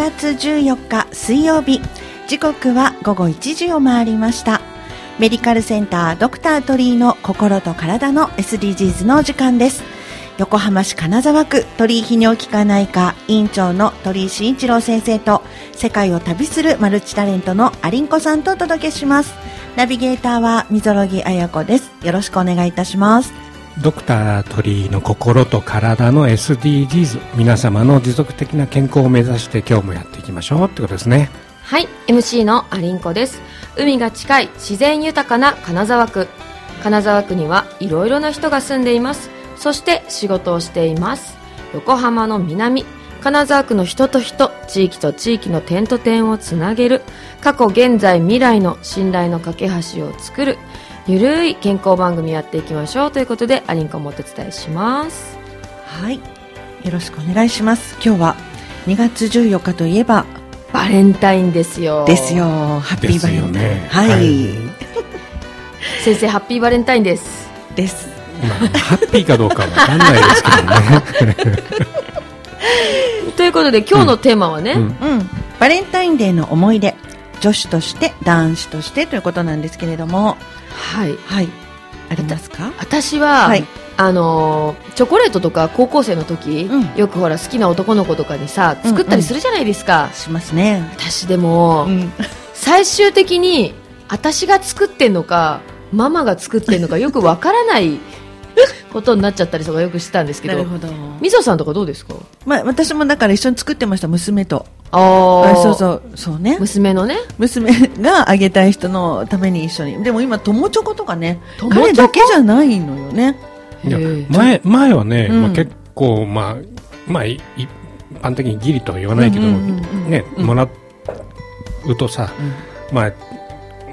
月14日水曜日。時刻は午後1時を回りました。メディカルセンタードクター鳥居の心と体の SDGs の時間です。横浜市金沢区鳥居泌尿器科内科院長の鳥居慎一郎先生と世界を旅するマルチタレントのアリンコさんとお届けします。ナビゲーターは溝呂木彩子です。よろしくお願いいたします。ドクター鳥居の心と体の SDGs 皆様の持続的な健康を目指して今日もやっていきましょうってことですね。はい MC のアリンコです。海が近い自然豊かな金沢区。金沢区にはいろいろな人が住んでいます。そして仕事をしています。横浜の南金沢区の人と人地域と地域の点と点をつなげる。過去現在未来の信頼の架け橋を作る。ゆるい健康番組やっていきましょうということでアリンコもお手伝いします。はい。よろしくお願いします。今日は2月14日といえばバレンタインですよ。ですよ。ハッピーバレンタイン、ね、はい、はい、先生ハッピーバレンタインです。です。まあ、ハッピーかどうかわかんないですけどね。ということで今日のテーマはね、うん、うん、バレンタインデーの思い出。女子として男子としてということなんですけれどもはい。はい。ありますか？私は、はい、あのチョコレートとか高校生の時、うん、よくほら好きな男の子とかにさ作ったりするじゃないですか、うん。うん、しますね。私でも、うん、最終的に私が作ってんのかママが作ってんのか よくわからないことになっちゃったりとかよくしてたんですけど。みぞさんとかどうですか、まあ、私もだから一緒に作ってました娘とああそうそうそうね。娘のね。娘があげたい人のために一緒に。でも今友チョコとかね。彼だけじゃないのよね。いや前前はね、うん、まあ、結構まあまあ一般的にギリとは言わないけど、ね、もらうとさ、うん、まあ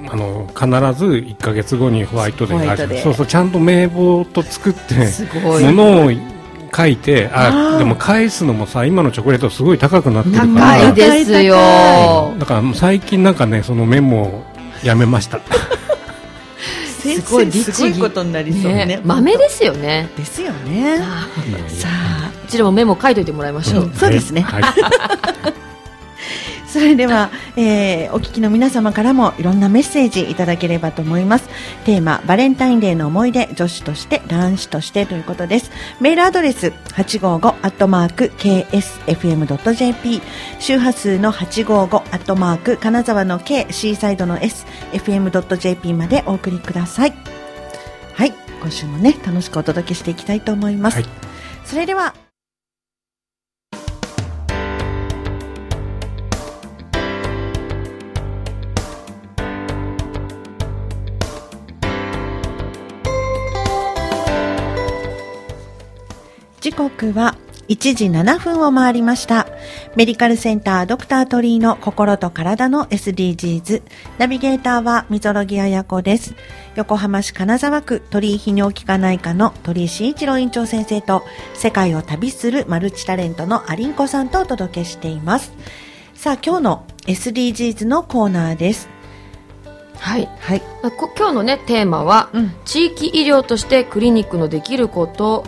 あの必ず1か月後にホワイトデーがあるそうそうちゃんと名簿と作ってものを書いてあでも返すのもさ今のチョコレートすごい高くなってるから。高いですよ。だから最近なんかねそのメモやめました。すごいすごいことになりそうね。ね豆ですよね。ですよね。さあうちらもメモ書いといてもらいましょう、うん、そうですね、はいそれでは、えー、お聞きの皆様からもいろんなメッセージいただければと思います。テーマバレンタインデーの思い出女子として男子としてということです。メールアドレス855アットマーク ksfm.jp 周波数の855アットマーク金沢の K シーサイドの sfm.jp までお送りください。はい。今週もね楽しくお届けしていきたいと思います、はい、それでは刻は1時7分を回りました。メディカルセンタードクター鳥居の心と体の SDGs。ナビゲーターは溝呂木彩子です。横浜市金沢区鳥居泌尿器科内科の鳥居慎一郎院長先生と世界を旅するマルチタレントのアリンコさんとお届けしています。さあ今日の SDGs のコーナーです。はい、はい、今日のねテーマは、うん、地域医療としてクリニックのできること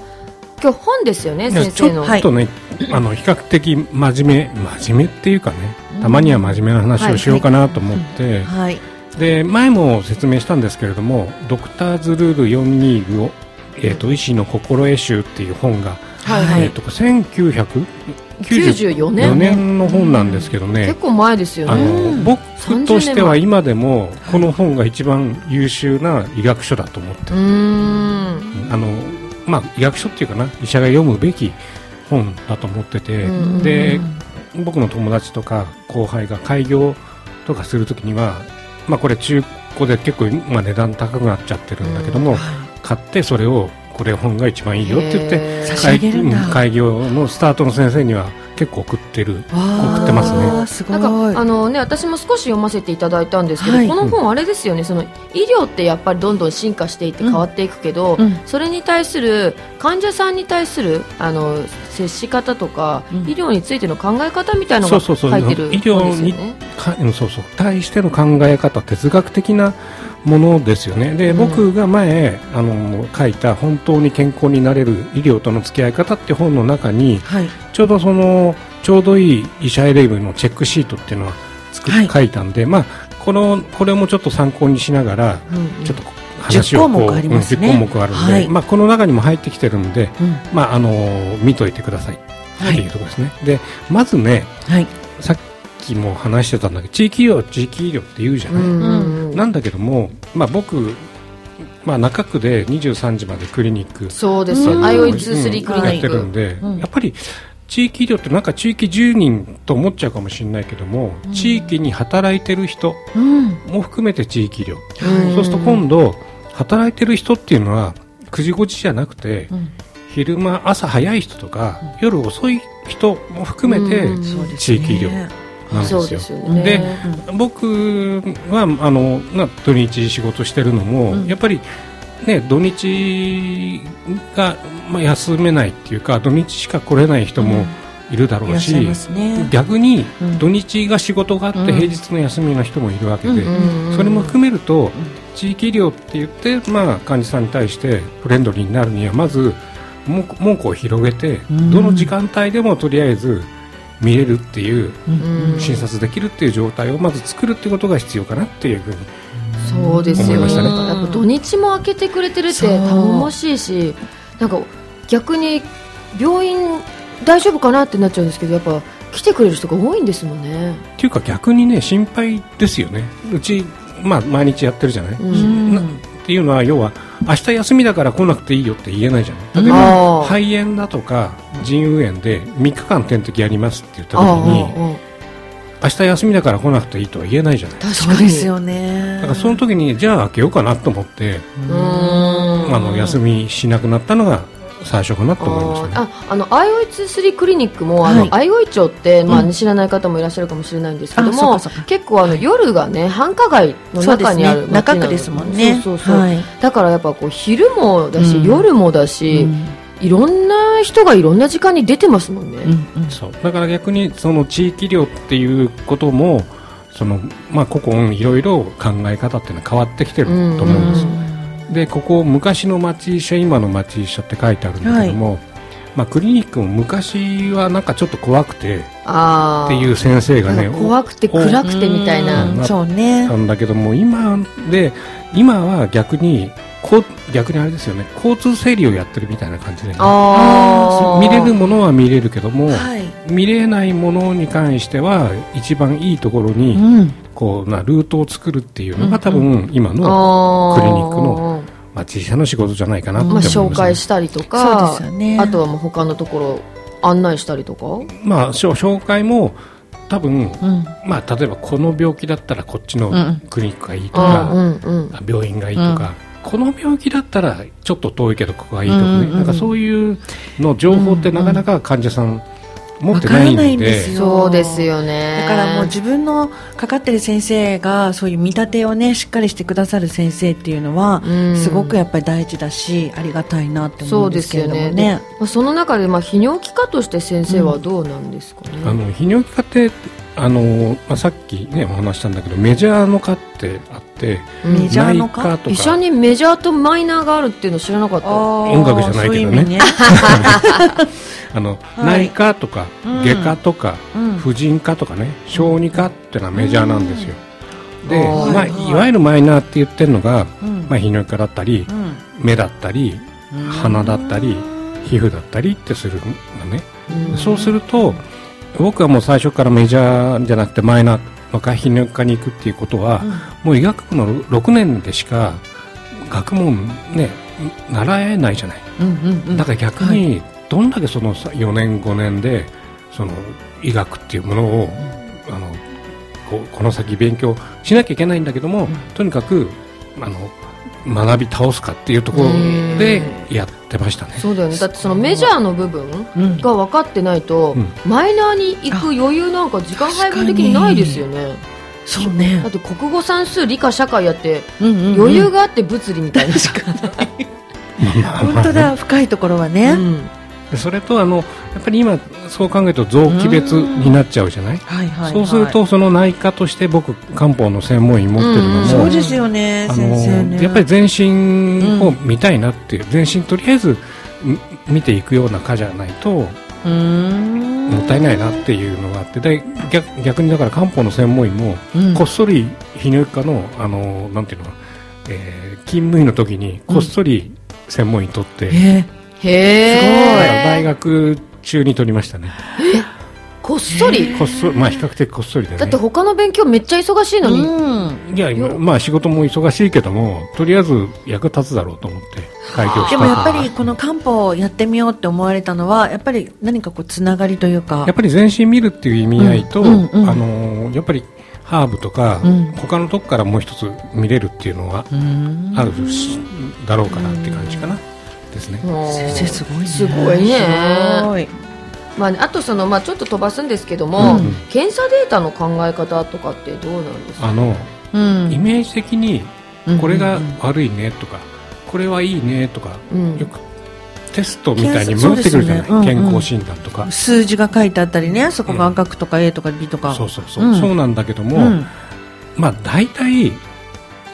今日本ですよね先生の。ちょっとね、はい、あの比較的真面目真面目っていうかねたまには真面目な話をしようかなと思って、はい、で前も説明したんですけれども「ドクターズルール425を、えーと、医師の心得集」っていう本が、はいはい、えーと、と1994年。年の本なんですけどね、結構前ですよねあの僕としては今でもこの本が一番優秀な医学書だと思って。るあのまあ、医学書っていうかな医者が読むべき本だと思ってて、で僕の友達とか後輩が開業とかするときには、まあ、これ中古で結構、まあ、値段高くなっちゃってるんだけども、買ってそれをこれ本が一番いいよって言って開業のスタートの先生には結構送ってる送ってますね。すなんかあのね私も少し読ませていただいたんですけど、はい、この本あれですよね。その医療ってやっぱりどんどん進化していって変わっていくけど、うん、それに対する患者さんに対するあの接し方とか、うん、医療についての考え方みたいなのが書いてる、ね、医療にそうそう。対しての考え方哲学的なものですよね。で、僕が前あの書いた「本当に健康になれる医療との付き合い方」って本の中に、はい、ちょうどそのちょうどいい医者選びのチェックシートっていうのは作っ、はい。書いたんで、まあ、このこれもちょっと参考にしながら、うんちょっと話を10項目ありますね。うん10項目あるんで、はい。まあ、この中にも入ってきてるんで、うん。まああのー見といてくださいっていうところですね、でまずねはい。さっきも話してたんだけど地域医療地域医療って言うじゃない、うんうんうん。なんだけども、まあ、僕、まあ、中区で23時までクリニックそうです。ようん。IOE23 クリニやってックるんで、うん。やっぱり地域医療ってなんか地域住人と思っちゃうかもしれないけども、地域に働いてる人うん。も含めて地域医療、うんそうすると今度働いてる人っていうのは9時5時じゃなくて、うん。昼間朝早い人とか、夜遅い人も含めて地域医療なんですよ。で僕はあのな土日仕事してるのも、うん。やっぱり、ね、土日が、まあ、休めないっていうか土日しか来れない人もいるだろうしゃいますね。逆にうん。土日が仕事があってうん。平日の休みの人もいるわけで、うんそれも含めると、地域医療って言って、まあ、患者さんに対してフレンドリーになるにはまず門門戸を広げて、うん。どの時間帯でもとりあえず見れるっていううん。うん診察できるっていう状態をまず作るっていうことが必要かなっていうふうにそうですよ。ね。やっぱ土日も開けてくれてるって頼もしいしなんか逆に病院大丈夫かなってなっちゃうんですけどやっぱ来てくれる人が多いんですもんね。っていうか逆にね心配ですよね。うち、まあ、毎日やってるじゃない、っていうのは要は明日休みだから来なくていいよって言えないじゃない。例えあばー。肺炎だとか腎盂炎で3日間点滴やりますって言った時あにあ明日休みだから来なくていいとは言えないじゃない。確そうかに。ですよねだからその時にじゃあ開けようかなと思ってうーん。あの休みしなくなったのが最初かなと思いましたね。あーああの IOE23 クリニックも、あのはい。IOE 町って、まあうん。知らない方もいらっしゃるかもしれないんですけどもうか結構あの夜がね繁華街の中にある中区ですもんね。そうそうそう、はい。だからやっぱこう昼もだし、うん。夜もだし、うんいろんな人がいろんな時間に出てますもんね、うんうん。そう。だから逆にその地域医療っていうこともその、まあ、古今いろいろ考え方っていうのは変わってきてると思うんですよ、でここ昔の町医者今の町医者って書いてあるんだけども、まあ、クリニックも昔はなんかちょっと怖くてっていう先生がね怖くて暗くてみたいな、うんそうね。なんだけども今で今は逆にこう逆にあれですよね交通整理をやってるみたいな感じで、ね、見れるものは見れるけども、はい。見れないものに関しては一番いいところに、うん。こうなルートを作るっていうのうんが多分今のクリニックの町医者の仕事じゃないかなってまあ、紹介したりとそうかですよね。あとはもう他のところ案内したりとか？まあ紹介も多分、うん。まあ、例えばこの病気だったらこっちのうん。クリニックがいいとあか、うんうんあ病院がいいとか、この病気だったらちょっと遠いけどここがいいとかね、うんうんうん。なんかそういうの情報ってなかなか患者さん持ってわからないんで,、ないんですよ。そうですよね。だからもう自分のかかってる先生がそういう見立てをねしっかりしてくださる先生っていうのはうん。すごくやっぱり大事だしありがたいなって思そううんでけれですすよね。どもね。まあ、その中でまあ泌尿器科として先生はどうなんですかね、あの泌尿器科ってあの、まあ、さっきねお話したんだけどメジャーの科ってあってうん。メジャーの科？とか。医者にメジャーとマイナーがあるっていうの知らなかった。音楽じゃないけどね あの、はい。内科とかうん。外科とか、うん。婦人科とかね小児科っていうのはメジャーなんですよ、で、まあ、はい。わゆるマイナーって言ってるのが、うん。まあ、泌尿器科だったりうん。目だったり鼻だったり皮膚だったりってするのね、うん。そうすると僕はもう最初からメジャーじゃなくてマイナーのか泌尿器科に行くっていうことは、もう医学部の6年でしか学問ね習えないじゃない。だから逆にどんだけそのさ4年5年でその医学っていうものをあのこうこの先勉強しなきゃいけないんだけども、とにかくあの学び倒すかっていうところでやってましたね。そうだよね。だってそのメジャーの部分うん。が分かってないと、うん。マイナーに行く余裕なんか時間配分的にないですよね。そうね。だって国語算数理科社会やってうんうんうん。余裕があって物理みたいな。しかない、本当だ。深いところはね。うんでそれとあのやっぱり今そう考えると臓器別になっちゃうじゃない、はいはいはい。そうするとその内科として僕漢方の専門医持ってるのも、うんそうですよねあ先生ね。のやっぱり全身を見たいなっていう、全身とりあえずみ見ていくような科じゃないとうーん。もったいないなっていうのがあってで逆逆にだから漢方の専門医も、うん。こっそり泌尿器科のあのなんていうのえー勤務医の時にこっそり専門医取って、えへえ大学中に取りましたね。こっそり？こっそり。まあ比較的こっそりでね。だって他の勉強めっちゃ忙しいのに、うん。いや今まあ仕事も忙しいけどもとりあえず役立つだろうと思って開業したでもやっぱりこの漢方をやってみようって思われたのはやっぱり何かこうつながりというか。やっぱり全身見るっていう意味合いと、うんうんうん。あのーやっぱりハーブとか、うん。他のとこからもう一つ見れるっていうのはうん。あるし、だろうかなって感じかな、ですね。先生すごいね。すごいね。まあね、あとその、まあ、ちょっと飛ばすんですけども、うん。検査データの考え方とかってどうなんですか？あの、うん。イメージ的にうん。これが悪いねとか、これはいいねとか、うん。よくテストみたいに戻ってくるじゃない、ね。うんうん。健康診断とか、数字が書いてあったりねそこが赤くとか A とか B とか。そうそうそう、うん。そうなんだけども、うん。まあ大体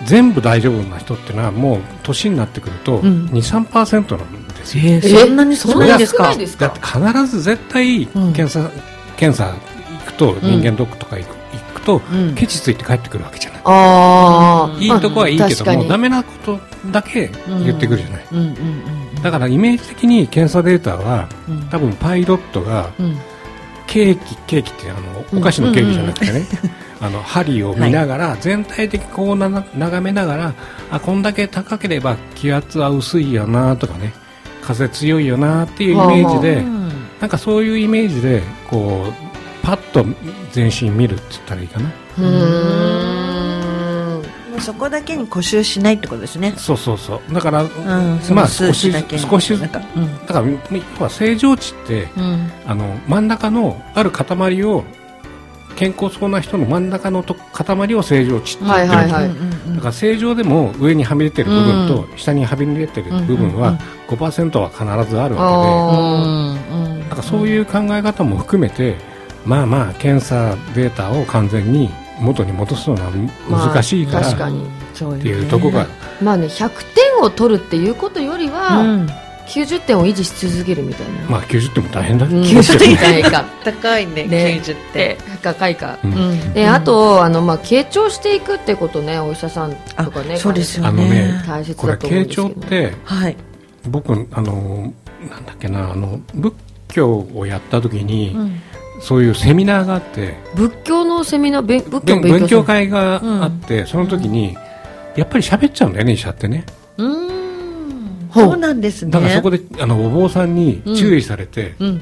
全部大丈夫な人っていうのはもう年になってくるとうん。23%なんですよ、えーそんなにそんな少ないですだっかて必ず絶対うん。検査、検査行くと人間ドックとか行く,、行くとうん。ケチついて帰ってくるわけじゃない、ああうんいいとこはいいけども、ダメなことだけ言ってくるじゃない、うんうんうんだからイメージ的に検査データはうん。多分パイロットがうん。ケーキケーキってあのお菓子のケーキじゃなくてね、あの針を見ながら、全体的にこうなな眺めながらあこんだけ高ければ気圧は薄いよなとかね風強いよなっていうイメージで、うんなんかそういうイメージでこうパッと全身見るって言ったらいいかな。うーん。もうそこだけに固執しないってことですね。そうそうそう。だから、うんまあ少し少しなんかうん。だから要は正常値ってうん。あの真ん中のある塊を健康そうな人の真ん中のと塊を正常値って言ってる。んですよはいはい。だから正常でも上にはみ出てる部分と下にはみ出てる部分は5%は必ずあるわあけで。だからそういう考え方も含めてまあまあ検査データを完全に元に戻すのはまあ難しいからっ確かに。そうよね。ていうところが。まあね100点を取るっていうことよりは、うん90点を維持し続けるみたいな、まあ90点も大変だうん。90点大変か高いねね。90で点高いか。うん。うん。であとあの、まあ、傾聴していくってことねお医者さんとかねあそうです。よあのねね大切これだと思うん傾ですけど。聴ってはい。僕あのなんだっけなあの仏教をやった時に、うん。そういうセミナーがあって。仏教のセミナーべ仏教勉勉強会があって、その時にやっぱり喋っちゃうんだよね医者ってね。うーんそうなんですね。だからそこであのお坊さんに注意されて、うん。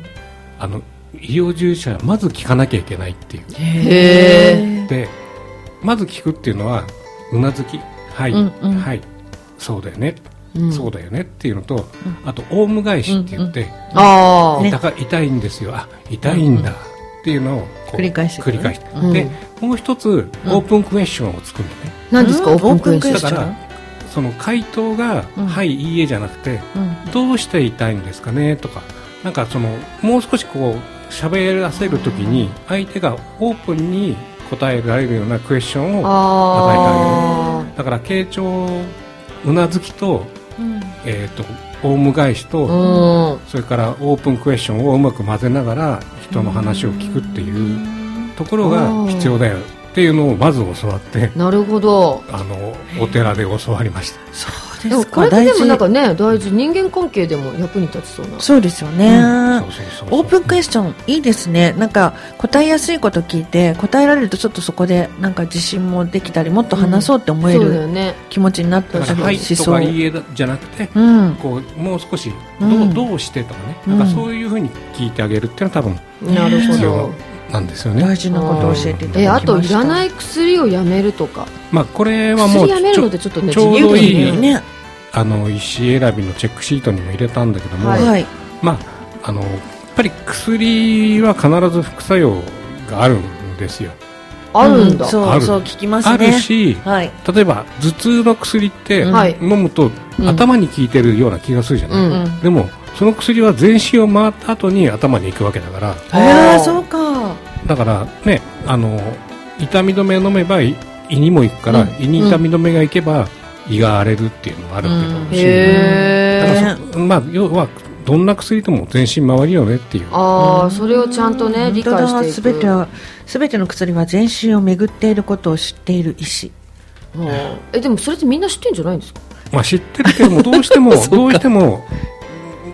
あの医療従事者はまず聞かなきゃいけないっていう。へでまず聞くっていうのはうなずきはい、うんうん。はいそうだよね、うん。そうだよねっていうのと、あとオウム返しって言って、ああ、ね。痛か痛いんですよ。あ痛いんだっていうのを繰り返して繰り返して、うん。でもう一つオープンクエスチョンを作るのね、何ですか、うん。オープンクエスチョンオープンクエスチョン。だからその回答が、うん。はいいいえじゃなくてうん。どうして痛いんですかね？とかなんかそのもう少しこう喋らせるときに相手がオープンに答えられるようなクエスチョンをあだから傾聴うなずきと,、うん。えー、とオウム返しと、それからオープンクエスチョンをうまく混ぜながら人の話を聞くっていうところが必要だよっていうのをまず教わってなるほど。あのお寺で教わりました。そうですこれってでもなん事かね、大事、人間関係でも役に立ちそうな。そうですよね、オープンクエスチョンいいですね。なんか答えやすいこと聞いて答えられるとちょっとそこでなんか自信もできたりもっと話そうって思えそうだよるね。気持ちになっただから「はい」しそう。とか「いいえ」じゃなくてうん。こうもう少しどう,、うん。どうしてとかね、うんなん。かそういうふうに聞いてあげるっていうのは多分なるほ必要。ど。なんですよね、大事なことを教えていただきました。え、あといらない薬をやめるとか。まあ、これはもう薬やめるちょのってちょっとね、ちょうどいいねね。あの医師選びのチェックシートにも入れたんだけども、はい。はいまあ、あのやっぱり薬は必ず副作用があるんですよ。あるんだ。うそある。うそう聞きますあねるしはい。例えば頭痛の薬ってはい。飲むとうん。頭に効いてるような気がするじゃない、うんうん。でもその薬は全身を回った後に頭に行くわけだから。ああそうかだからねあの痛み止め飲めば胃胃にも行くから、うん。胃に痛み止めが行けば胃が荒れるっていうのがあるけど、うん。まあ、要はどんな薬でも全身回るよねっていう。ああそれをちゃんとね理解していく。すべては全ての薬は全身を巡っていることを知っている医師。えでもそれってみんな知ってんじゃないんですか？まあ知ってるけども どうしてもどうしても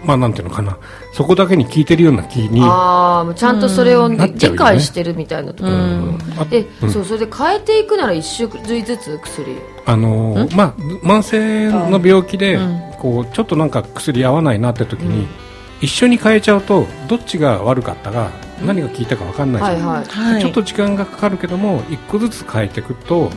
まあなんていうのかなそこだけに効いてるような気にああちゃんとそれを、ねうん理解してるみたいなところ、で、うん。そうそれで変えていくなら1種類ずつ薬。あのーまあ慢性の病気でうん。こうちょっとなんか薬合わないなって時に一緒に変えちゃうとどっちが悪かったか何が効いたか分かんないじゃんはい。はいはい。ちょっと時間がかかるけども一個ずつ変えていくと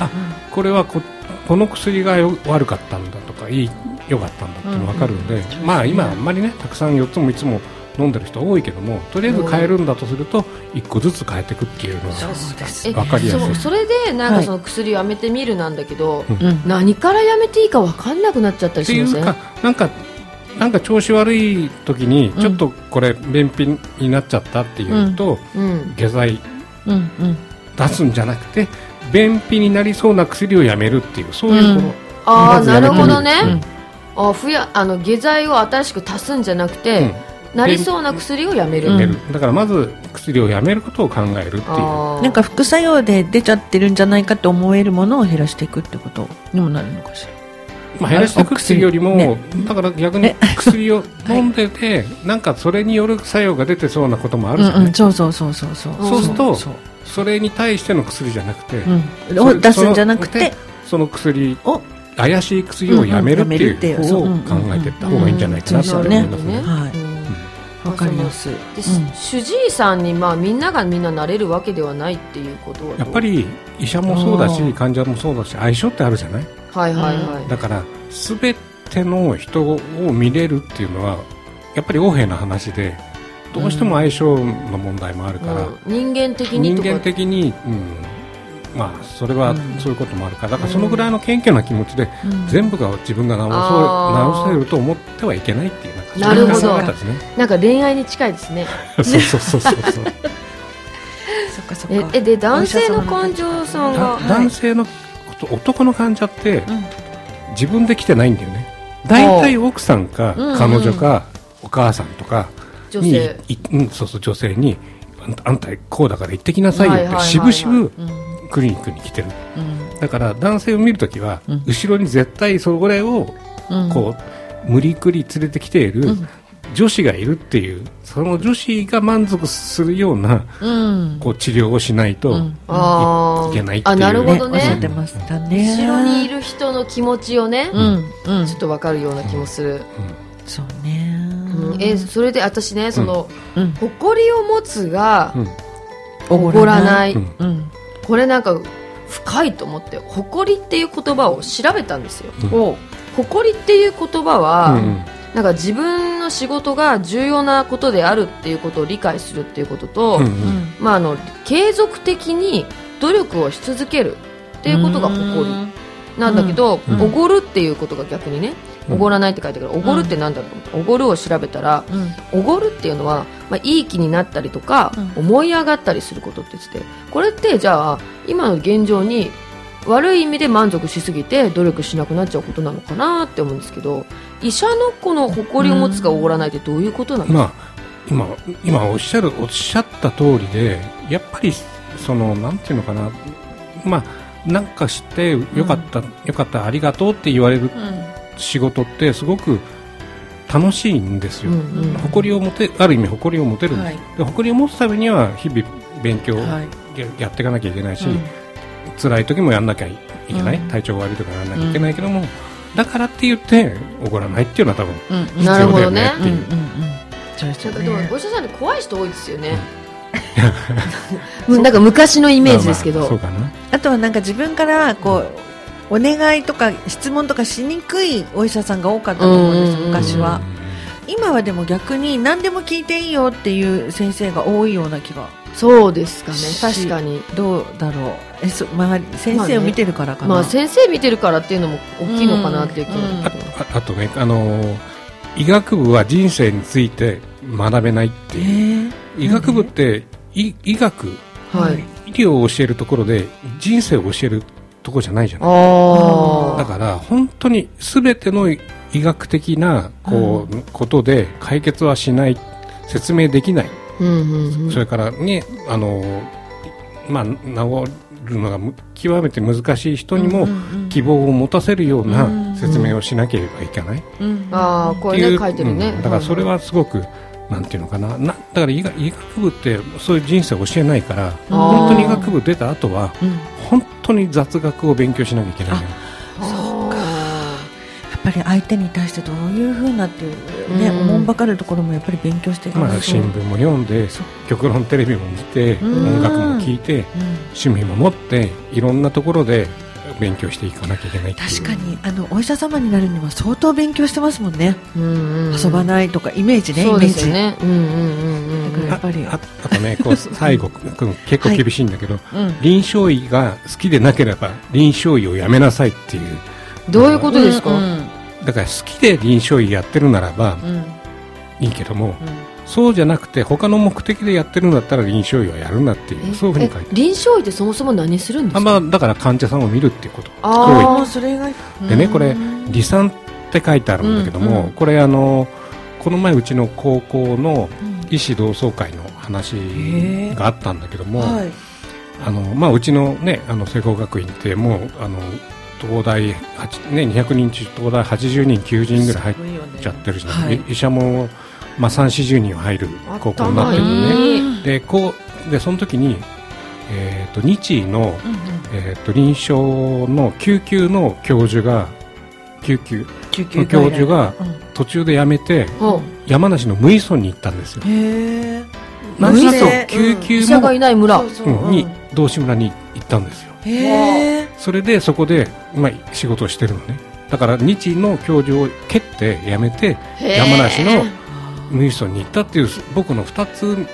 あこれはここの薬がよ悪かったんだとかいい良かったんだっていうのが分かるんで、まあ今あんまりねたくさん4つも5つも飲んでる人多いけどもとりあえず変えるんだとすると1個ずつ変えていくっていうのはそうですえわかりやすい。それでなんはい。かその薬やめてみるなんだけど、うん。何からやめていいか分かんなくなっちゃったりしませんいうかなんかなんか調子悪い時にちょっとこれ便秘になっちゃったっていうと、うん。下剤うんうん。出すんじゃなくて便秘になりそうな薬をやめるっていうそういうこの、ああまずやめてみる。なるほどね、うんあふやあの下剤を新しく足すんじゃなくて、なりそうな薬をやめる、うん。やめるだからまず薬をやめることを考えるっていう。なんか副作用で出ちゃってるんじゃないかと思えるものを減らしていくってことにもなるのかしら。まあ、減らしていく薬よりも、ね。だから逆に薬を飲んでて、なんかそれによる作用が出てそうなこともあるじゃない、うんうんそうそうそうそうそう。そうするとそうそれに対しての薬じゃなくて、うん。を出すんじゃなくてその薬を怪しい薬をやめるっていう方を考えていった方がいいんじゃないかなと思いますね。わかりやす。いで、うん。主治医さんに、まあ、みんながみんななれるわけではないっていうことやっぱり医者もそうだし患者もそうだし相性ってあるじゃない？はいはいはい、だから全ての人を見れるっていうのはやっぱり横柄な話でどうしても相性の問題もあるから、うん。人間的にとか。人間的に、うん、まあそれはうん。そういうこともあるからだからそのぐらいの謙虚な気持ちで、うん。全部が自分が直そう直せると思ってはいけないっていうなんかなるほど。そういう考え方ですね。なんか恋愛に近いですね。そうそうそうそうそう。ええで男性の患者さんがだ男性のこと男の患者ってうん。自分で来てないんだよね。大体奥さんかうん。うん彼女かお母さんとかに女性。いうん、そうそう女性にあんたあんたこうだから行ってきなさいよってはいはいはいはい。渋々うんクリニックに来てる。うん。だから男性を見るときは、うん。後ろに絶対それをうん。こう無理くり連れてきているうん。女子がいるっていうその女子が満足するようなうん。こう治療をしないと、いけないっていうあなるほねどね。おっしゃってましたね。後ろにいる人の気持ちをね、うん。うん。ちょっとわかるような気もする、そうね。うん。えそれで私ねその、うん。誇りを持つがうん。おごらない、これなんか深いと思って誇りっていう言葉を調べたんですよ、うん。お誇りっていう言葉は、うんなんか自分の仕事が重要なことであるっていうことを理解するっていうことと、うんうん。うんまあ、あの継続的に努力をし続けるっていうことが誇りなんだけどうん。おご、るっていうことが逆にねうん。おごらないって書いてあるからおごるってなんだろうおごるを調べたらうん。おごるっていうのは、まあ、いい気になったりとか、うん。思い上がったりすることって言っててこれってじゃあ今の現状に悪い意味で満足しすぎて努力しなくなっちゃうことなのかなって思うんですけど医者のこの誇りを持つかおごらないってどういうことなんですか、まあ今今おっしゃるおっしゃった通りでやっぱりそのなんていうのかな。まあなんかしてよかった、よかったありがとうって言われる仕事ってすごく楽しいんですよ、うんうん誇りを持てある意味誇りを持てるんです、はい。で誇りを持つためには日々勉強をや,、はい。やっていかなきゃいけないし、うん。辛い時もやんなきゃいけない、うん。体調が悪い時もやらなきゃいけないけども、だからって言っておごらないっていうのは多分うん。うんなるほどね。必要だよねう。んうんうん。そうですよなんかでもねお医者さんって怖い人多いですよね、うん なんか昔のイメージですけど、まあまああとはなんか自分からこうお願いとか質問とかしにくいお医者さんが多かったと思うんですうん。うんうん。昔は今はでも逆に何でも聞いていいよっていう先生が多いような気がそうですかね。し確かに。どうだろう。えそ周り先生を見てるからかな、まあ先生見てるからっていうのも大きいのかなっていう気も、うん。あああとね、あのー医学部は人生について学べないってえいう、ー医学部って医医学はい。医療を教えるところで人生を教えるところじゃないじゃない。ああだから本当に全ての医学的なこう、ことで解決はしない説明できない、うんうんうん。それからねあのまあ治るのがむ極めて難しい人にもうんうんうん。希望を持たせるよううんうなん。説明をしなければいけない、うんああこれねっていう書いてるね、うん。だからそれはすごく、なんていうのかな。なだから医学医学部ってそういう人生を教えないから本当に医学部出た後はうん。本当に雑学を勉強しなきゃいけないそうか。やっぱり相手に対してどういうふうなっていうね、うん。おもんばかるところもやっぱり勉強してまあ、新聞も読んで極論テレビも見てうん。音楽も聴いてうん。趣味も持っていろんなところで勉強していかなきゃいけない確かに。あのお医者様になるには相当勉強してますもんね、うんうんうん。遊ばないとかイメージねそうイメージ。ですよねうんうんうん。やっぱり。ああとねこう最後結構厳しいんだけど、うん。臨床医が好きでなければ臨床医をやめなさいっていう。どういうことですか、うんだから好きで臨床医やってるならばうん。うんいいけども、そうじゃなくて他の目的でやってるんだったら臨床医はやるなっていうそういうふうに書いてえ臨床医ってそもそも何するんですか？あまあだから患者さんを見るっていうこと。あーもうそれがでねこれうん離散って書いてあるんだけども、うんうんこれあのこの前うちの高校のうん。医師同窓会の話があったんだけども、はい。あのまあ、うちの,、ね、あの聖光学院ってもうあの東大、8ね、200人中東大80人90人ぐらい入っちゃってるじゃない、はい医者も、まあ、3 4 0人は入る高校になってるの頭ねいいでこうでその時に、えー、と日医の、うんうん。えー、と臨床の救急の教授が救急。救急教授がうん。途中で辞めてほ山梨の無磯に行ったんですよ。へえなんと救急う医者がも、いない村。そうん。に道志村に行ったんですよ。へえそれでそこで、まあ、仕事をしてるのね。だから日医の教授を蹴って辞めて山梨の無磯に行ったっていう僕の2つ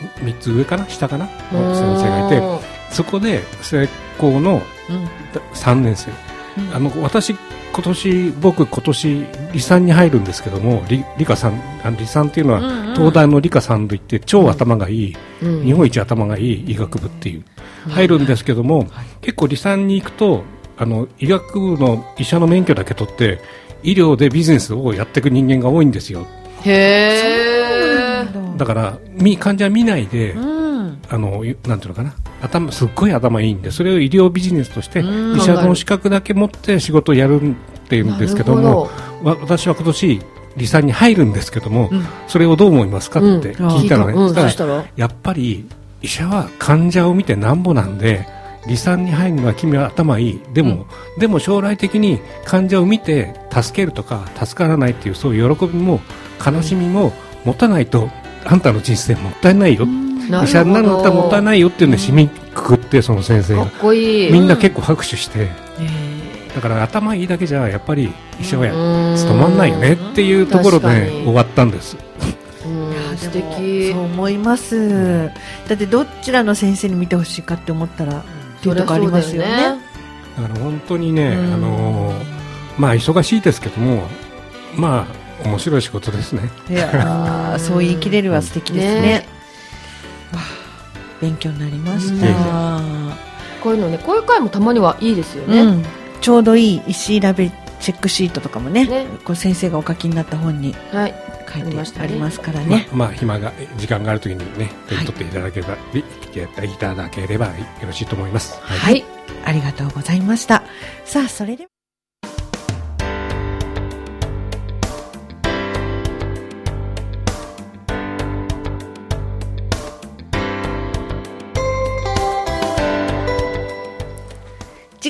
3つ上かな？下かな？の先生がいてそこで成功のうん。3年生。うん。あの私今年僕今年理産に入るんですけども理理科さん理産っていうのは、うんうん。東大の理科さんといって超頭がいい、うん。日本一頭がいい医学部っていう、入るんですけども、結構理産に行くとあの医学部の医者の免許だけ取って医療でビジネスをやっていく人間が多いんですよへえだ。からみ患者見ないで、うん。あのいなんていうのかな。頭すっごい頭いいんでそれを医療ビジネスとしてうん。医者の資格だけ持って仕事をやるっていうんですけどもわ私は今年理産に入るんですけども、うん。それをどう思いますかって聞いたのね、うん。やっぱり医者は患者を見てなんぼなんで理産に入るのは君は頭いい。でも、でも将来的に患者を見て助けるとか助からないっていうそういう喜びも悲しみも持たないとあんたの人生もったいないよ、なるほど。医者になるんだったらもったいないよっていうんで締めくくってその先生がかっこいい。みんな結構拍手して。へだから頭いいだけじゃやっぱり医者はやうん。務まんないよねっていうところで終わったんです。素敵。そう思います。だってどちらの先生に見てほしいかって思ったらっていうとこありますよね。だから本当にね、うん。あのーまあ忙しいですけどもまあ面白い仕事ですね。いやー そう言い切れるは素敵ですね。ね。勉強になりましうんた、こういうのねこういう回もたまにはいいですよね、うん、ちょうどいい石調べチェックシートとかもねね。こう先生がお書きになった本にはい。書いてありましたね。ありますからね。まあ、まあ暇が時間があるときにね手に取っていただければ、い、いただければよろしいと思います、はいはいありがとうございましたさあそれでは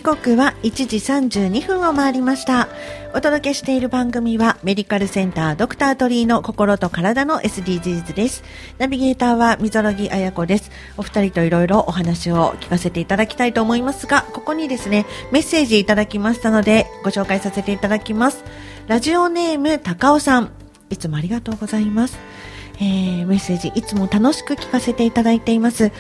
時刻は1時32分を回りました。お届けしている番組はメディカルセンタードクタートリーの心と体の SDGs です。ナビゲーターは溝呂木彩子です。お二人といろいろお話を聞かせていただきたいと思いますが、ここにですね、メッセージいただきましたのでご紹介させていただきます。ラジオネーム高尾さん、いつもありがとうございます。えーメッセージいつも楽しく聞かせていただいています。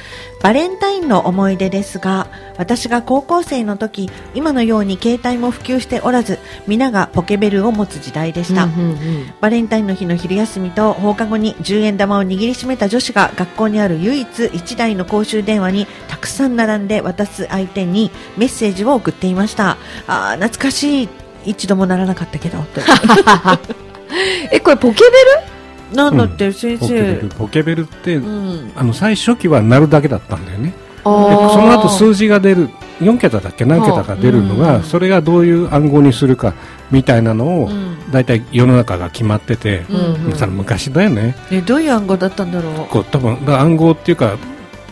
バレンタインの思い出ですが私が高校生の時今のように携帯も普及しておらず皆がポケベルを持つ時代でした、うんうんうん。バレンタインの日の昼休みと放課後に10円玉を握りしめた女子が学校にある唯一1台の公衆電話にたくさん並んで渡す相手にメッセージを送っていました。あー懐かしい。一度もならなかったけど えこれポケベなんだって先ポケベル生、ポケベルって、うん。あの最初期は鳴るだけだったんだよね。その後数字が出る4桁だっけ何桁か出るのが、うんそれがどういう暗号にするかみたいなのを、うん。大体世の中が決まってて、うんうん。昔だよね。えどういう暗号だったんだろう。こう多分暗号っていうか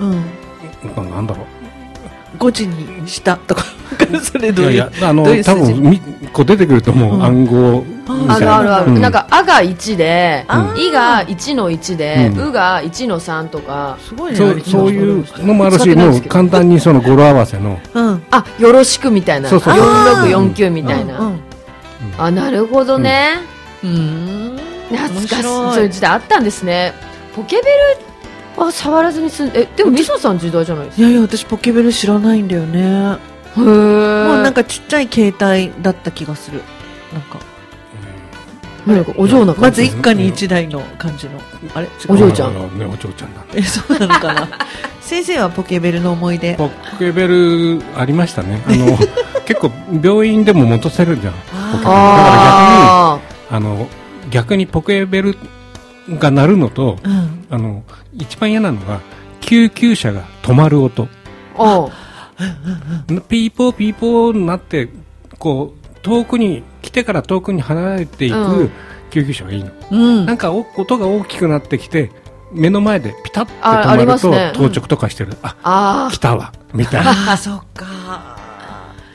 うん。なんだろ5時にしたとか それうどういういやいやあの多分みこう出てくるともううん。暗号みたいな、あるあるある、うん。なんか「あ」が1であー「い」が1の1で「うん。う」が1の3とか。すごいね。そうそういうのもあるしてもう簡単にその語呂合わせの。うんあよろしくみたいな。そうそう4649みたいな、うん。あなるほどね、うん。懐かしい。そういう時代あったんですね。ポケベルは触らずに済んえでもみそさん時代じゃないですいやいや私ポケベル知らないんだよね。かへえもうなんかちっちゃい携帯だった気がする。なんか。なんかお嬢なまず一家に一台の感じの。あれ？お嬢ちゃん。あねお嬢ちゃんだ。えそうなのかな？先生はポケベルの思い出。ポケベルありましたね。あの 結構病院でも持たせるじゃん。ポケベルだからああの逆にポケベルが鳴るのとうん。あの一番嫌なのが救急車が止まる音。ピーポーピーポーになってこう遠くに来てから遠くに離れていうん。く救急車がいいの、うん。なんかお音が大きくなってきて目の前でピタッてあ止まると、ね。当直とかしてる。ああ来たわみたいな。ああそっか。ー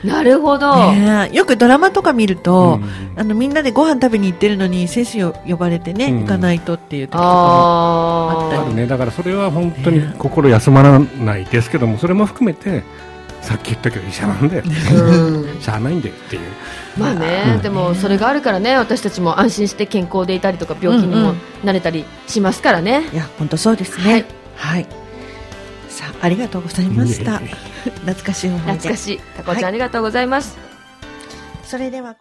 なるほど、ねえ。よくドラマとか見ると、うん。あのみんなでご飯食べに行ってるのに先生よ呼ばれてね、うん。行かないとっていう時とかもああったあるね。だからそれは本当に心休まらないですけどもそれも含めてさっき言ったけど医者なんだよ。うん。しゃあないんだよっていう。まあね、うん。でもそれがあるからね私たちも安心して健康でいたりとか病気にもうんうん。なれたりしますからね、いや本当そうですね。はい、さあありがとうございました。懐かしい思い出。懐かしい。タコちゃん、はい。ありがとうございます。それでは。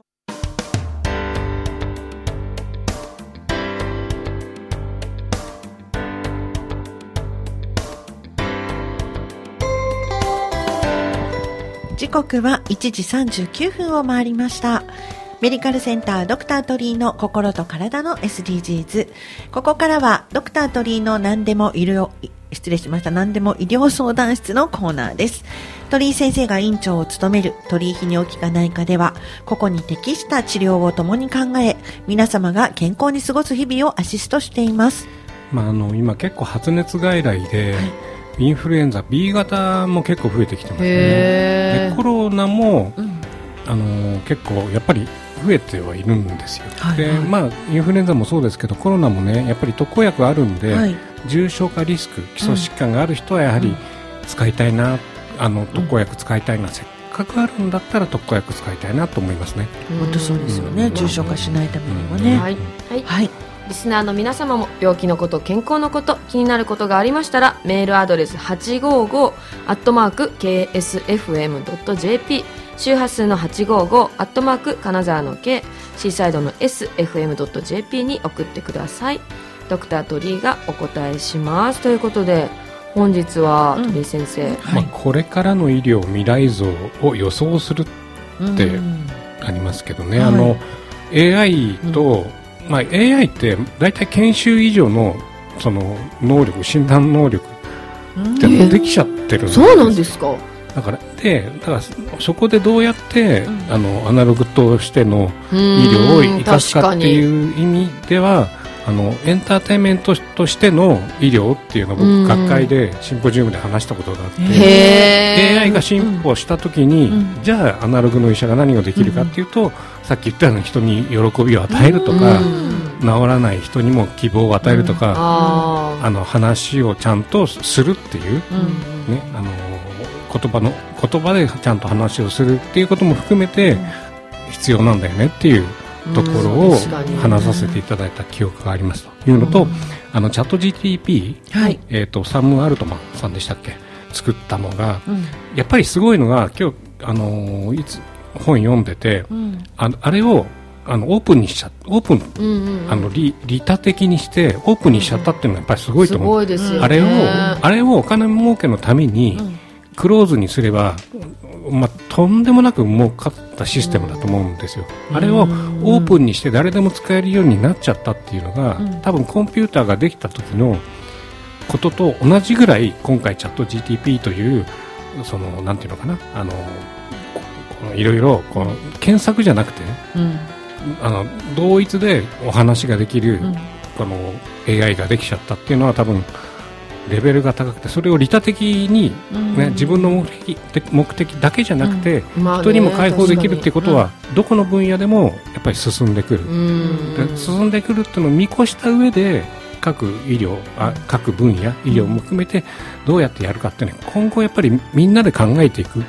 時刻は1時39分を回りました。メディカルセンタードクタートリーの心と体の SDGs ここからはドクタートリーの何でも医療失礼しました。何でも医療相談室のコーナーです。鳥居先生が院長を務める鳥居泌尿器科内科では個々に適した治療を共に考え皆様が健康に過ごす日々をアシストしています。まあ、あの今結構発熱外来で、インフルエンザ B 型も結構増えてきてますね。コロナもうん。あの結構やっぱり増えてはいるんですよ、はいはい。でまあ、インフルエンザもそうですけどコロナもねやっぱり特効薬あるんで、はい。重症化リスク基礎疾患がある人はやはりうん。使いたいな、あの特効薬使いたいな、せっかくあるんだったら特効薬使いたいなと思いますね。本当そうですよね、うん。重症化しないためにもね、はい、はい、はいリスナーの皆様も病気のこと健康のこと気になることがありましたらメールアドレス855アットマーク KSFM.jp 周波数の855アットマーク金沢の K シーサイドの SFM.jp に送ってください。ドクタートリーがお答えします。ということで本日はうん。鳥居先生、まあ、これからの医療未来像を予想するでうん。ありますけどね、はい。あの AI と、まあ、AI って大体研修以上のその能力診断能力ってえできちゃってるんですそうなんですか。だからでだからそこでどうやって、うん。あのアナログとしての医医療を生かすかっていう意味ではあのエンターテインメントとしての医療っていうのをうん。僕学会でシンポジウムで話したことがあって、AI が進歩した時に、うん。じゃあアナログの医者が何ができるかっていうと、さっき言ったような人に喜びを与えるとか、うん。治らない人にも希望を与えるとか、あの話をちゃんとするっていう、うん。ね、あの言葉の言葉でちゃんと話をするっていうことも含めて必要なんだよねっていうところを話させていただいた記憶がありますと。いうのと、あのチャット GTP、はい、えー、とサム・アルトマンさんでしたっけ？作ったのがうん。やっぱりすごいのが今日、あのーいつ本読んでてうん。ああれをあのオープンにしちゃオープンうんうん。うんあの利利他的にしてオープンにしちゃったっていうのはやっぱりすごいと思う、すごいですよね。あれをあれをお金儲けのためにうん。クローズにすればまあ、とんでもなく儲かったシステムだと思うんですよ、あれをオープンにして誰でも使えるようになっちゃったっていうのが、多分コンピューターができた時のことと同じぐらい今回チャット GTP というそのなんていうのかなあのいろいろこの検索じゃなくて、うん、あの同一でお話ができる、うん、この AI ができちゃったっていうのは多分レベルが高くてそれを利他的に、ね、自分の目的目的だけじゃなくて、まあね、人にも開放できるっていうことは、どこの分野でもやっぱり進んでくる、で進んでくるっていうのを見越した上で各医療あ各分野医療も含めてどうやってやるかってね今後やっぱりみんなで考えていく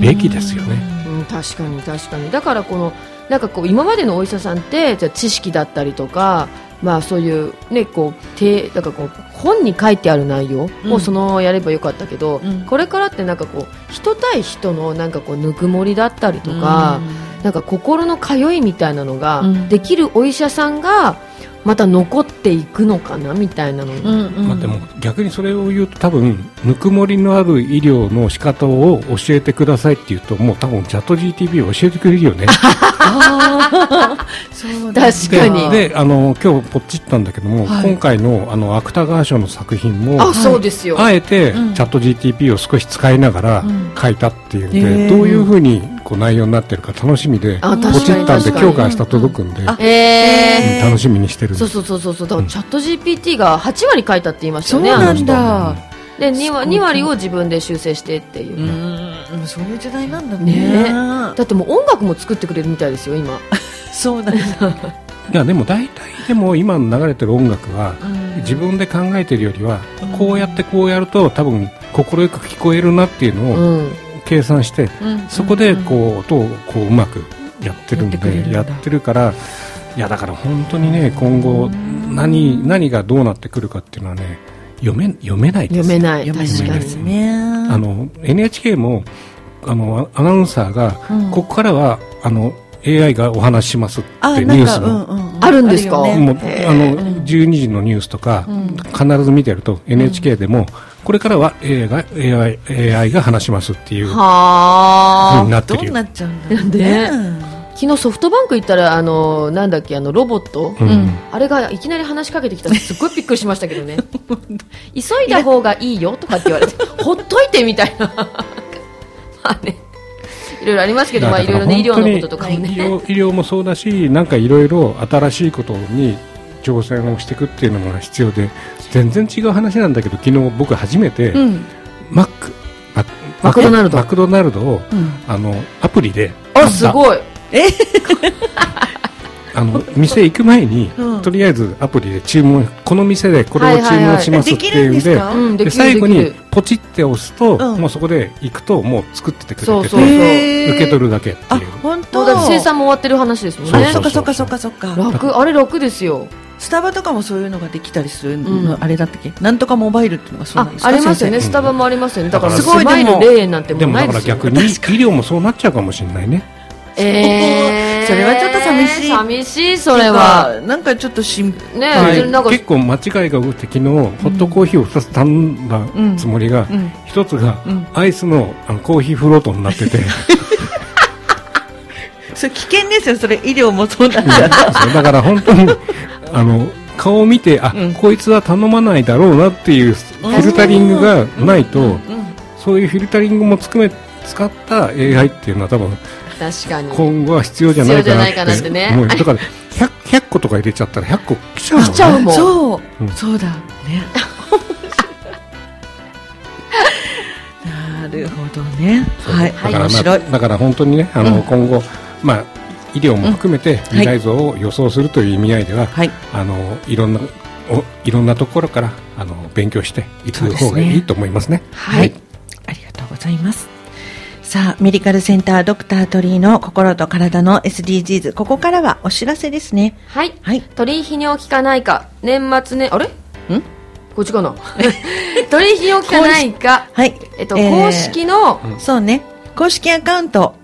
べきですよね。うん確かに確かに。だからこのなんかこう今までのお医者さんってじゃ知識だったりとかまあそういうねこうてだからこう本に書いてある内容をそのやればよかったけど、うん、これからってなんかこう人対人のなんかこうぬくもりだったりとか、うん、なんか心の通いみたいなのができるお医者さんが、また残っていくのかなみたいなの、うんうん、まあ、でも逆にそれを言うと多分ぬくもりのある医療の仕方を教えてくださいって言うともう多分チャット GTP を教えてくれるよね。そう確かに。であの今日ポチったんだけども、はい、今回のあの芥川賞の作品もあそうですよ。あえて、チャット GTP を少し使いながら書いたっていうんで、うん、どういうふうにこう内容になってるか楽しみでポチったんで今日から明日届くんで、うん。えー、楽しみにしてるそうそうそうそう。だからチャット GPT が8割書いたって言いましたよねそうなんだ。で 2, 割2割を自分で修正してっていう。うんそういう時代なんだね、ね、だってもう音楽も作ってくれるみたいですよ今。そうなんだ。いやでも大体でも今の流れてる音楽は、自分で考えてるよりは、こうやってこうやると多分快く聞こえるなっていうのを計算して、そこでこう音をこううまくやってるんでやってるからいやだから本当にね今後何何がどうなってくるかっていうのはね読め読めないです。読めない。確かにね。あの NHK もあのアナウンサーが、うん、ここからはあの AI がお話しますってニュースの、うんうん、あるんですか、ね、もうあの12時のニュースとか、必ず見てると NHK でも、これからは AI が AI, AI が話しますっていうふうになってるよ。どうなっちゃうんだね。昨日ソフトバンク行ったらあのなんだっけあのロボット、うん、あれがいきなり話しかけてきた すっごいびっくりしましたけどね。急いだ方がいいよとかって言われてほっといてみたいな。まあね。いろいろありますけど、まあ、いろいろね医療のこととかもね。医療医療もそうだしなんかいろいろ新しいことに挑戦をしていくっていうのが必要で全然違う話なんだけど昨日僕初めて、うん、マックマクドナルド。マクドナルドを、うん、あのアプリであすごい。え？あの店行く前に、うん、とりあえずアプリで注文この店でこれを注文しますっていうんで,、で最後にポチって押すと、うん、もうそこで行くともう作っててくれてて受け取るだけっていう。本当。だ生産も終わってる話ですもんね。そっかそっかそっかそっか。楽。あれ楽ですよスタバとかもそういうのができたりするの、あれだったっけ？なんとかモバイルっていうのがそうなんですか？ありますよね。スタバもありますよね。だからすごいでも0円なんてもうないですよ。でもだから逆に医療もそうなっちゃうかもしれないね。えー、それはちょっと寂しい。寂しいそれは。なんかちょっとしんね、はい、なんか結構間違いが多くて昨日ホットコーヒーを2つ頼んだつもりが、うん、1つがアイスのあのコーヒーフロートになってて。それ危険ですよそれ。医療もそうなんだ。だから本当にあの顔を見てあ、うん、こいつは頼まないだろうなっていうフィルタリングがないと、そういうフィルタリングもつくめ使った AI っていうのは多分確かに。今後は必要じゃないかなってってね。思うだから 100, 100個とか入れちゃったら100個来ちゃうもん、ね、来ちゃうもん。そう、うん、そうだね。なるほどね。はい。だから、まあ、だから本当にねあの、うん、今後まあ医療も含めて未来像を予想するという意味合いでは、はい、あのいろんなおいろんなところからあの勉強していく方がいいと思いますね。すねはい、ありがとうございます。さあ、メディカルセンタードクター鳥居の心と体の SDGs。ここからはお知らせですね。はい。はい、鳥居泌尿器科内科、年末ね、あれ？ん？こっちかな？鳥居泌尿器科内科。はい。えっと、えー、公式の、そうね。公式アカウント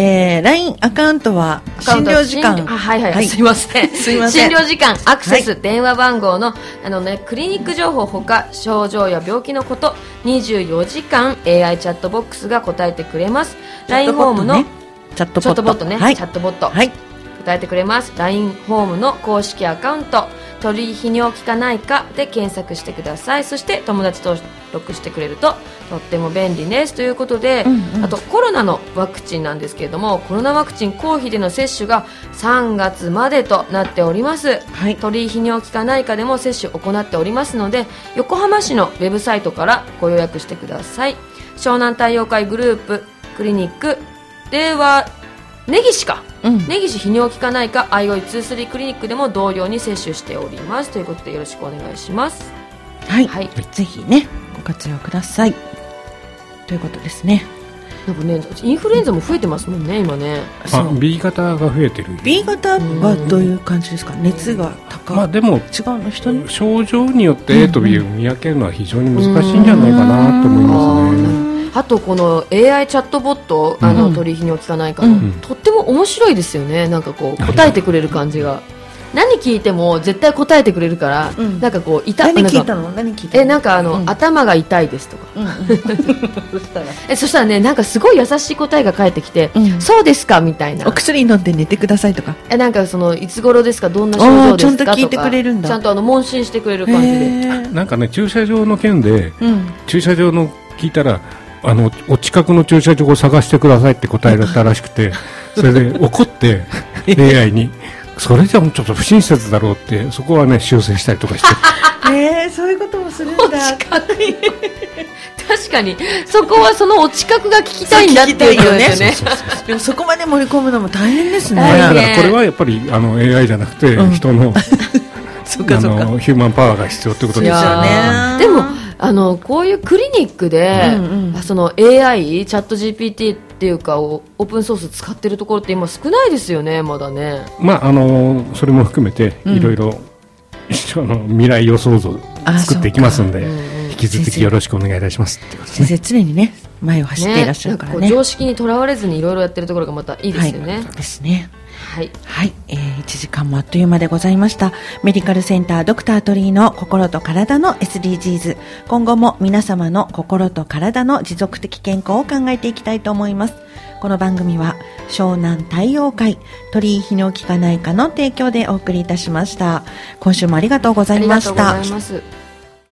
えー、LINE アカウントは診療時間。はいはい、はい、すいません。すいません。診療時間アクセス、はい、電話番号のあの、ね、クリニック情報ほか症状や病気のこと24時間 AI チャットボックスが答えてくれます。LINE ホームのチャットボット。ね、はい、チャットボット、はい、答えてくれます。LINE ホームの公式アカウント鳥泌尿器科内科で検索してください。そして友達登録してくれるととっても便利です。ということで、うんうん、あとコロナのワクチンなんですけれどもコロナワクチン公費での接種が3月までとなっております、はい、鳥泌尿器科内科でも接種を行っておりますので横浜市のウェブサイトからご予約してください。湘南太陽会グループクリニックでは根岸か、うん、根岸泌尿器科内科アイオイ23クリニックでも同様に接種しております。ということでよろしくお願いします。はい、はい、ぜひねご活用ください。ということですね。ねインフルエンザも増えてますもんね今ね。あ B 型が増えてる B 型はどういう感じですか？熱が高い。まあでも違うの人に？症状によって A と B を見分けるのは非常に難しいんじゃないかなと思いますねあとこの AI チャットボットあの、取引に置かないかの、うん、とっても面白いですよね。なんかこう答えてくれる感じが。何聞いても絶対答えてくれるから、うん、なんかこう痛何聞いたの？何聞いたの？えなんかあの、うん、頭が痛いですとか、うん。うん、そしたら。えそしたらねなんかすごい優しい答えが返ってきて、うん、そうですかみたいな。お薬飲んで寝てくださいとか。えなんかそのいつ頃ですか？どんな症状ですか？ちゃんと聞いてくれるんだ。ちゃんとあの問診してくれる感じで。なんかね駐車場の件で、駐車場の聞いたらあのお近くの駐車場を探してくださいって答えられたらしくて それで怒って AI にそれじゃちょっと不親切だろうってそこはね修正したりとかして。えー、そういうこともするんだ。確かに。そこはそのお近くが聞きたいんだっていうよね。でもそこまで盛り込むのも大変ですね。だからこれはやっぱりあの AI じゃなくて、人の、うん、そか。そかヒューマンパワーが必要ってことですよね。でもあのこういうクリニックで、うんうん、その AI チャット GPT っていうかオープンソース使ってるところって今少ないですよねまだね。まああのそれも含めていろいろ未来予想図作っていきますんで、引き続きよろしくお願いいたします、先生常にね前を走っていらっしゃるからね、ね、常識にとらわれずにいろいろやってるところがまたいいですよね、はい、ですねはい、はい、えー、1時間もあっという間でございました。メディカルセンタードクタートリーの心と体の SDGs 今後も皆様の心と体の持続的健康を考えていきたいと思います。この番組は湘南太陽会鳥居泌尿器科内科の提供でお送りいたしました。今週もありがとうございました